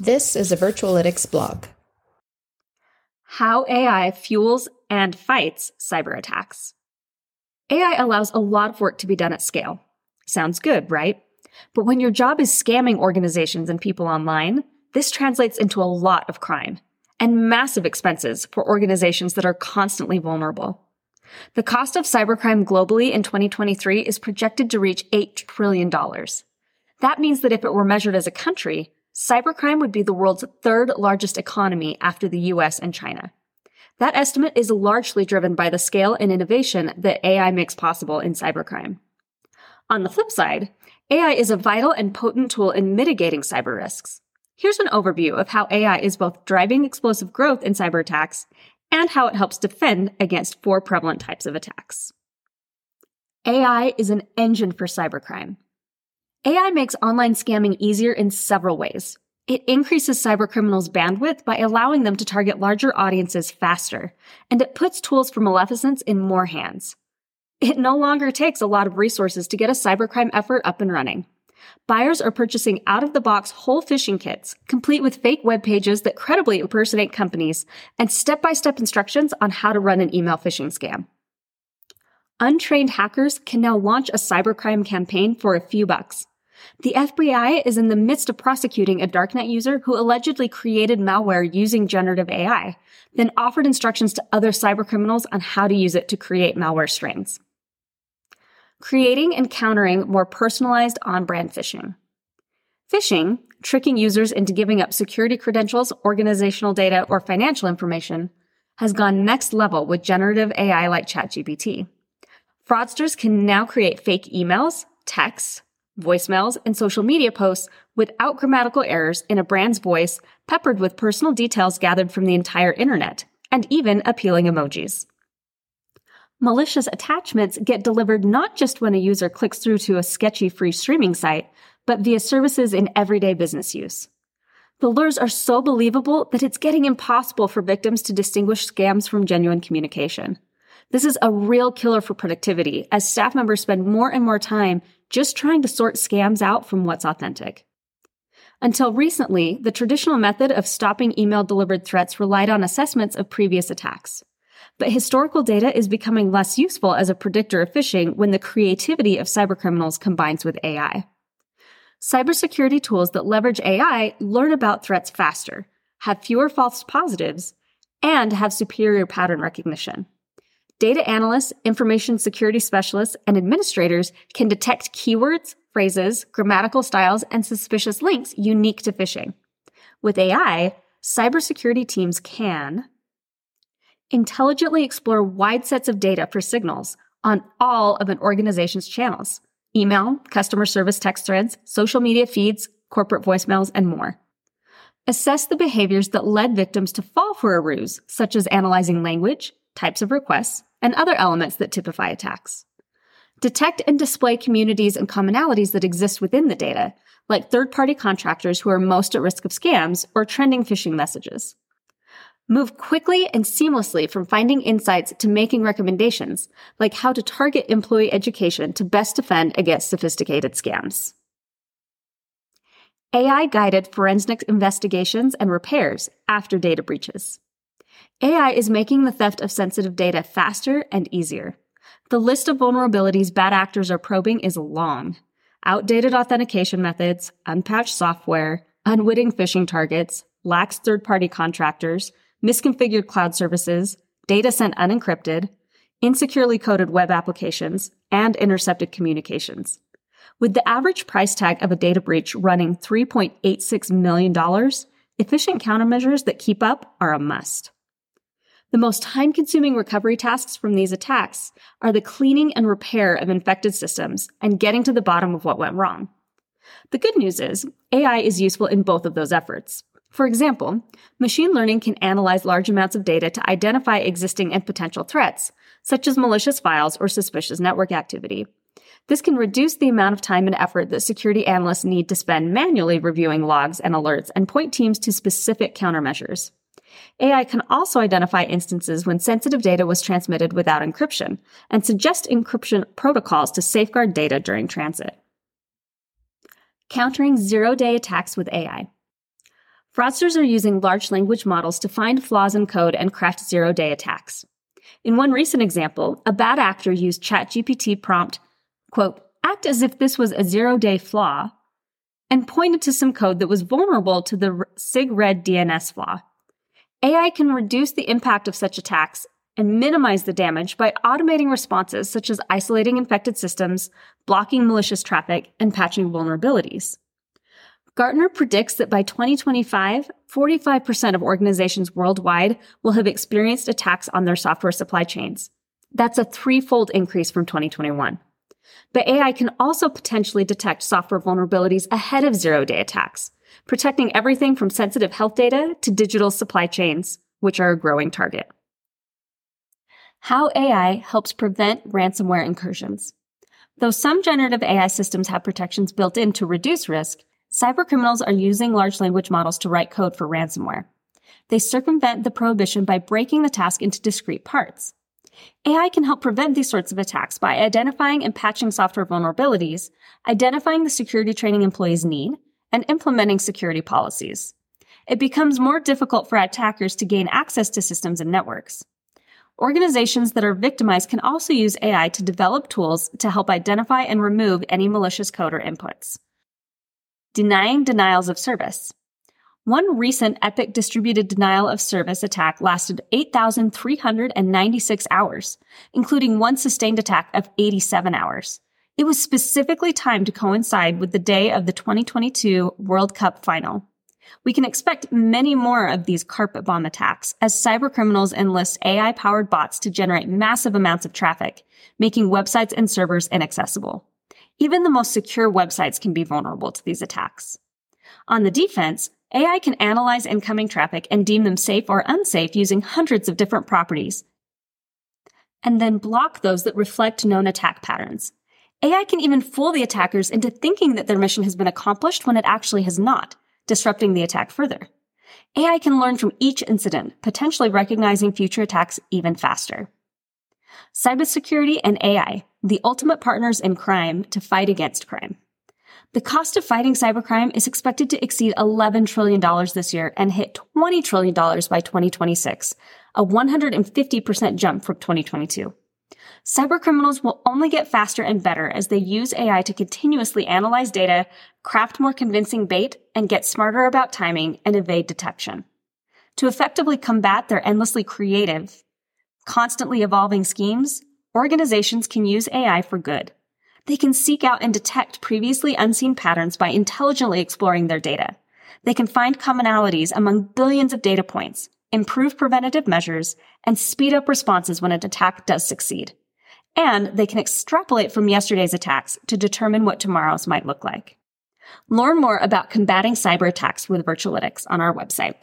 This is a Virtualitics blog. How AI fuels and fights cyber attacks. AI allows a lot of work to be done at scale. Sounds good, right? But when your job is scamming organizations and people online, this translates into a lot of crime and massive expenses for organizations that are constantly vulnerable. The cost of cybercrime globally in 2023 is projected to reach $8 trillion. That means that if it were measured as a country, cybercrime would be the world's third largest economy after the US and China. That estimate is largely driven by the scale and innovation that AI makes possible in cybercrime. On the flip side, AI is a vital and potent tool in mitigating cyber risks. Here's an overview of how AI is both driving explosive growth in cyber attacks and how it helps defend against four prevalent types of attacks. AI is an engine for cybercrime. AI makes online scamming easier in several ways. It increases cybercriminals' bandwidth by allowing them to target larger audiences faster, and it puts tools for maleficence in more hands. It no longer takes a lot of resources to get a cybercrime effort up and running. Buyers are purchasing out of the box whole phishing kits, complete with fake web pages that credibly impersonate companies and step by step instructions on how to run an email phishing scam. Untrained hackers can now launch a cybercrime campaign for a few bucks. The FBI is in the midst of prosecuting a darknet user who allegedly created malware using generative AI, then offered instructions to other cybercriminals on how to use it to create malware strings creating and countering more personalized on brand phishing. Phishing, tricking users into giving up security credentials, organizational data, or financial information, has gone next level with generative AI like ChatGPT. Fraudsters can now create fake emails, texts, voicemails, and social media posts without grammatical errors in a brand's voice, peppered with personal details gathered from the entire internet, and even appealing emojis. Malicious attachments get delivered not just when a user clicks through to a sketchy free streaming site, but via services in everyday business use. The lures are so believable that it's getting impossible for victims to distinguish scams from genuine communication. This is a real killer for productivity as staff members spend more and more time just trying to sort scams out from what's authentic. Until recently, the traditional method of stopping email delivered threats relied on assessments of previous attacks. But historical data is becoming less useful as a predictor of phishing when the creativity of cybercriminals combines with AI. Cybersecurity tools that leverage AI learn about threats faster, have fewer false positives, and have superior pattern recognition. Data analysts, information security specialists, and administrators can detect keywords, phrases, grammatical styles, and suspicious links unique to phishing. With AI, cybersecurity teams can intelligently explore wide sets of data for signals on all of an organization's channels email, customer service text threads, social media feeds, corporate voicemails, and more. Assess the behaviors that led victims to fall for a ruse, such as analyzing language, types of requests, and other elements that typify attacks. Detect and display communities and commonalities that exist within the data, like third party contractors who are most at risk of scams or trending phishing messages. Move quickly and seamlessly from finding insights to making recommendations, like how to target employee education to best defend against sophisticated scams. AI guided forensic investigations and repairs after data breaches. AI is making the theft of sensitive data faster and easier. The list of vulnerabilities bad actors are probing is long. Outdated authentication methods, unpatched software, unwitting phishing targets, lax third party contractors, misconfigured cloud services, data sent unencrypted, insecurely coded web applications, and intercepted communications. With the average price tag of a data breach running $3.86 million, efficient countermeasures that keep up are a must. The most time consuming recovery tasks from these attacks are the cleaning and repair of infected systems and getting to the bottom of what went wrong. The good news is AI is useful in both of those efforts. For example, machine learning can analyze large amounts of data to identify existing and potential threats, such as malicious files or suspicious network activity. This can reduce the amount of time and effort that security analysts need to spend manually reviewing logs and alerts and point teams to specific countermeasures. AI can also identify instances when sensitive data was transmitted without encryption and suggest encryption protocols to safeguard data during transit. Countering zero day attacks with AI. Fraudsters are using large language models to find flaws in code and craft zero day attacks. In one recent example, a bad actor used ChatGPT prompt, quote, act as if this was a zero day flaw, and pointed to some code that was vulnerable to the SIGRed DNS flaw. AI can reduce the impact of such attacks and minimize the damage by automating responses such as isolating infected systems, blocking malicious traffic, and patching vulnerabilities. Gartner predicts that by 2025, 45% of organizations worldwide will have experienced attacks on their software supply chains. That's a threefold increase from 2021. But AI can also potentially detect software vulnerabilities ahead of zero day attacks, protecting everything from sensitive health data to digital supply chains, which are a growing target. How AI helps prevent ransomware incursions. Though some generative AI systems have protections built in to reduce risk, cybercriminals are using large language models to write code for ransomware. They circumvent the prohibition by breaking the task into discrete parts. AI can help prevent these sorts of attacks by identifying and patching software vulnerabilities, identifying the security training employees need, and implementing security policies. It becomes more difficult for attackers to gain access to systems and networks. Organizations that are victimized can also use AI to develop tools to help identify and remove any malicious code or inputs. Denying denials of service. One recent Epic distributed denial of service attack lasted 8,396 hours, including one sustained attack of 87 hours. It was specifically timed to coincide with the day of the 2022 World Cup final. We can expect many more of these carpet bomb attacks as cybercriminals enlist AI powered bots to generate massive amounts of traffic, making websites and servers inaccessible. Even the most secure websites can be vulnerable to these attacks. On the defense, AI can analyze incoming traffic and deem them safe or unsafe using hundreds of different properties, and then block those that reflect known attack patterns. AI can even fool the attackers into thinking that their mission has been accomplished when it actually has not, disrupting the attack further. AI can learn from each incident, potentially recognizing future attacks even faster. Cybersecurity and AI, the ultimate partners in crime to fight against crime. The cost of fighting cybercrime is expected to exceed $11 trillion this year and hit $20 trillion by 2026, a 150% jump from 2022. Cybercriminals will only get faster and better as they use AI to continuously analyze data, craft more convincing bait, and get smarter about timing and evade detection. To effectively combat their endlessly creative, constantly evolving schemes, organizations can use AI for good. They can seek out and detect previously unseen patterns by intelligently exploring their data. They can find commonalities among billions of data points, improve preventative measures, and speed up responses when an attack does succeed. And they can extrapolate from yesterday's attacks to determine what tomorrow's might look like. Learn more about combating cyber attacks with Virtualitics on our website.